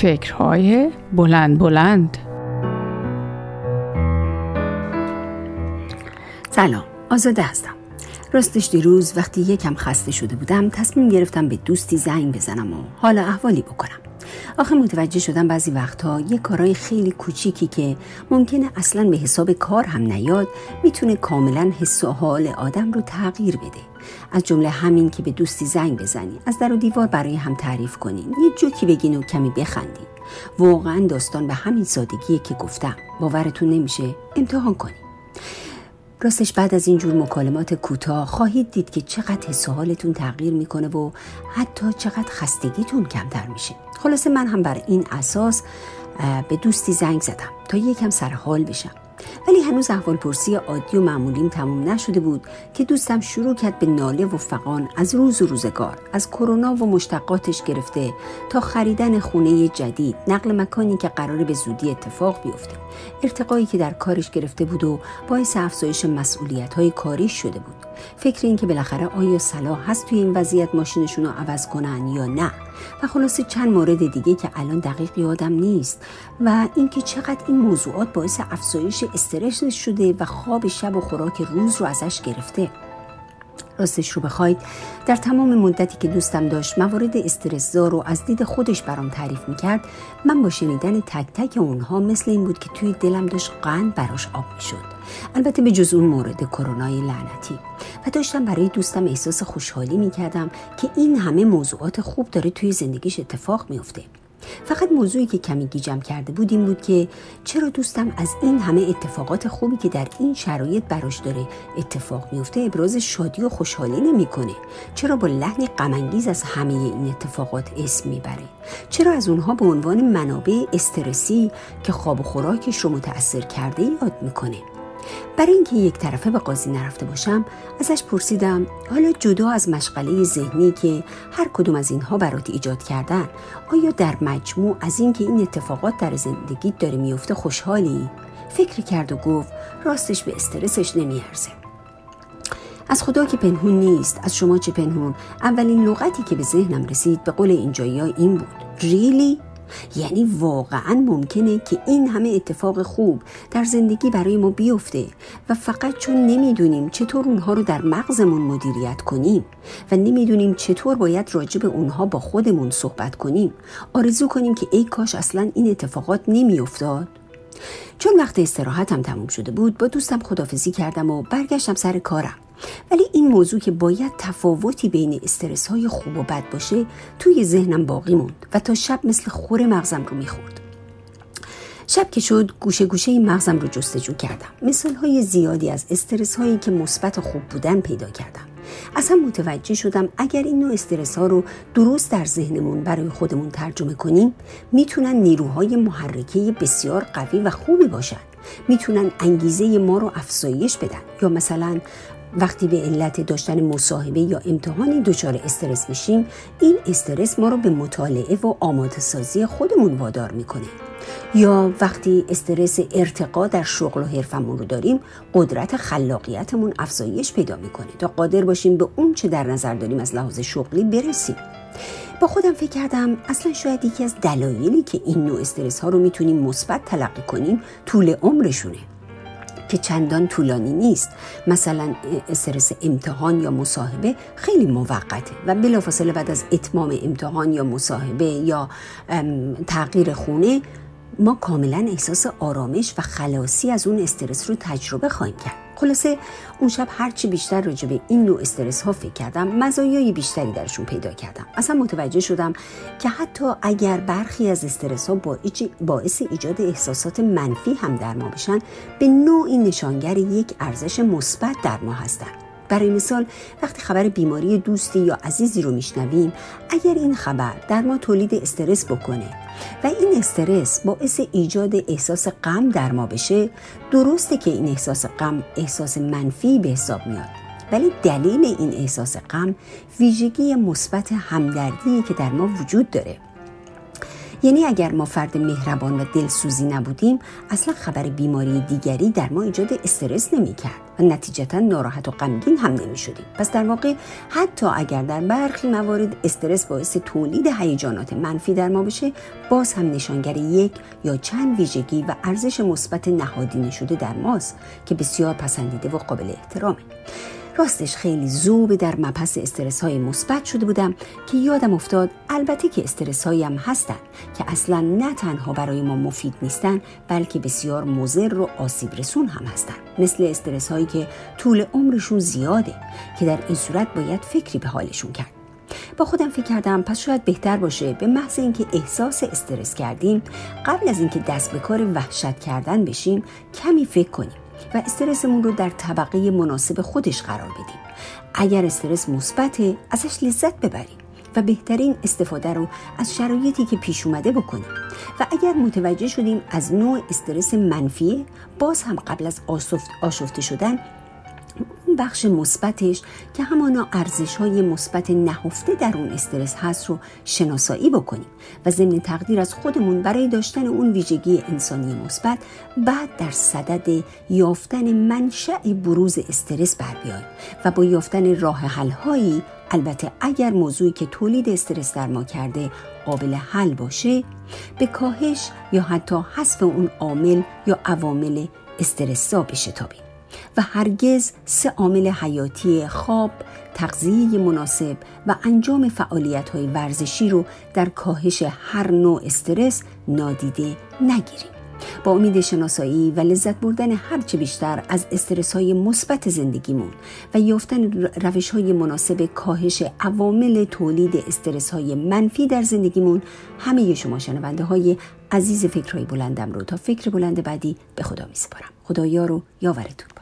فکرهای بلند بلند. سلام آزاده هستم. راستش دیروز وقتی یکم خسته شده بودم تصمیم گرفتم به دوستی زنگ بزنم و حالا احوالی بکنم. آخه متوجه شدم بعضی وقتها یه کارهای خیلی کوچیکی که ممکنه اصلا به حساب کار هم نیاد می‌تونه کاملا حس و حال آدم رو تغییر بده. از جمله همین که به دوستی زنگ بزنی از در و دیوار برای هم تعریف کنین یه جوکی بگین و کمی بخندین. واقعا داستان به همین سادگیه که گفتم. باورتون نمیشه؟ امتحان کنین. راستش بعد از این جور مکالمات کوتاه خواهید دید که چقدر حس تغییر می‌کنه و حتی چقدر خستگیتون کمتر میشه. خلاصه من هم بر این اساس به دوستی زنگ زدم تا یکم سر حال بشم. ولی هنوز احوال پرسی عادی و معمولیم تموم نشده بود که دوستم شروع کرد به ناله و فقان از روز و روزگار از کرونا و مشتقاتش گرفته تا خریدن خونه جدید نقل مکانی که قرار به زودی اتفاق بیفته. ارتقایی که در کارش گرفته بود و باعث افزایش مسئولیت های کاریش شده بود. فکر این که بالاخره آیا صلاح هست توی این وضعیت ماشینشون رو عوض کنن یا نه؟ و خلاصه چند مورد دیگه که الان دقیق یادم نیست و اینکه چقدر این موضوعات باعث افزایش استرس شده و خواب شب و خوراک روز رو ازش گرفته. راستش رو بخواید در تمام مدتی که دوستم داشت موارد استرسزا رو از دید خودش برام تعریف می‌کرد من با شنیدن تک تک اونها مثل این بود که توی دلم داشت قند براش آب می‌شد. البته به جز اون مورد کرونای لعنتی. و داشتم برای دوستم احساس خوشحالی می‌کردم که این همه موضوعات خوب داره توی زندگیش اتفاق میفته فقط موضوعی که کمی گیجم کرده بود این بود که چرا دوستم از این همه اتفاقات خوبی که در این شرایط براش داره اتفاق میفته ابراز شادی و خوشحالی نمی‌کنه؟ چرا با لحنی غمانگیز از همه این اتفاقات اسم می‌بره؟ چرا از اونها به عنوان منابع استرسی که خواب و خوراکش رو متأثر کرده یاد می‌کنه؟ برای اینکه یک طرفه به قاضی نرفته باشم ازش پرسیدم حالا جدا از مشغله ذهنی که هر کدوم از اینها برات ایجاد کردن آیا در مجموع از اینکه این اتفاقات در زندگی داره میفته خوشحالی؟ فکر کرد و گفت راستش به استرسش نمیارزه. از خدا که پنهون نیست از شما چه پنهون؟ اولین لغتی که به ذهنم رسید به قول اینجایی این بود. ریلی یعنی واقعا ممکنه که این همه اتفاق خوب در زندگی برای ما بیفته و فقط چون نمی‌دونیم چطور اونها رو در مغزمون مدیریت کنیم و نمی‌دونیم چطور باید راجع به اونها با خودمون صحبت کنیم آرزو کنیم که ای کاش اصلا این اتفاقات نمیافتاد. چون وقت استراحتم تموم شده بود با دوستم خدافزی کردم و برگشتم سر کارم. ولی این موضوع که باید تفاوتی بین استرس های خوب و بد باشه توی ذهنم باقی موند و تا شب مثل خور مغزم رو می‌خورد. شب که شد گوشه گوشه مغزم رو جستجو کردم. مثال های زیادی از استرس هایی که مثبت خوب بودن پیدا کردم. اصلا متوجه شدم اگر این نوع استرس ها رو درست در ذهنمون برای خودمون ترجمه کنیم می‌تونن نیروهای محرکه بسیار قوی و خوبی باشن. می‌تونن انگیزه ما رو افزایش بدن. یا مثلا وقتی به علت داشتن مصاحبه یا امتحانی دچار استرس میشیم این استرس ما رو به مطالعه و آماده سازی خودمون وادار می‌کنه. یا وقتی استرس ارتقا در شغل و حرفمون رو داریم قدرت خلاقیتمون افزایش پیدا می‌کنه تا قادر باشیم به اون چه در نظر داریم از لحاظ شغلی برسیم. با خودم فکر کردم اصلا شاید یکی از دلایلی که این نوع استرس ها رو می‌تونیم مثبت تلقی کنیم طول عمرشونه. که چندان طولانی نیست. مثلا استرس امتحان یا مصاحبه خیلی موقته و بلافاصله بعد از اتمام امتحان یا مصاحبه یا تغییر خونه ما کاملا احساس آرامش و خلاصی از اون استرس رو تجربه خواهیم کرد. خلاصه اون شب هرچی بیشتر راجع به این نوع استرس ها فکر کردم مزایای بیشتری درشون پیدا کردم. اصلا متوجه شدم که حتی اگر برخی از استرس ها باعث ایجاد احساسات منفی هم در ما بشن به نوعی نشانگر یک ارزش مثبت در ما هستند برای مثال وقتی خبر بیماری دوستی یا عزیزی رو میشنویم اگر این خبر در ما تولید استرس بکنه و این استرس باعث ایجاد احساس غم در ما بشه درسته که این احساس غم احساس منفی به حساب میاد ولی دلیل این احساس غم ویژگی مثبت همدردی که در ما وجود داره. یعنی اگر ما فرد مهربان و دلسوزی نبودیم اصلا خبر بیماری دیگری در ما ایجاد استرس نمی‌کرد. و نتیجتا ناراحت و غمگین هم نمی شدیم پس در واقع حتی اگر در برخی موارد استرس باعث تولید هیجانات منفی در ما بشه باز هم نشانگر یک یا چند ویژگی و ارزش مثبت نهادینه شده در ماست که بسیار پسندیده و قابل احترامه. راستش خیلی زوب در مپس استرس های مثبت شده بودم که یادم افتاد البته که استرس هایی هستن که اصلا نه تنها برای ما مفید نیستن بلکه بسیار مضر و آسیب رسون هم هستن. مثل استرس هایی که طول عمرشون زیاده که در این صورت باید فکری به حالشون کرد. با خودم فکر کردم پس شاید بهتر باشه به محض اینکه احساس استرس کردیم قبل از اینکه دست به کار وحشت کردن بشیم کمی فکر کنیم. و استرسمون رو در طبقه مناسب خودش قرار بدیم. اگر استرس مثبته ازش لذت ببریم و بهترین استفاده رو از شرایطی که پیش اومده بکنیم. و اگر متوجه شدیم از نوع استرس منفیه باز هم قبل از آشفته شدن اون بخش مثبتش که همانا ارزش های مثبت نهفته در اون استرس هست رو شناسایی بکنیم و ضمن تقدیر از خودمون برای داشتن اون ویژگی انسانی مثبت بعد در صدد یافتن منشأ بروز استرس بر بیایم و با یافتن راه حل هایی البته اگر موضوعی که تولید استرس در ما کرده قابل حل باشه به کاهش یا حتی حذف اون عامل یا عوامل استرسا بشتابیم و هرگز سه عامل حیاتی خواب، تغذیه مناسب و انجام فعالیت های ورزشی رو در کاهش هر نوع استرس نادیده نگیریم. با امید شناسایی و لذت بردن هرچه بیشتر از استرس های مثبت زندگیمون و یافتن روش های مناسب کاهش عوامل تولید استرس های منفی در زندگیمون همه شما شنونده های عزیز فکرهای بلندم رو تا فکر بلند بعدی به خدا می سپارم خدایا رو یاورتون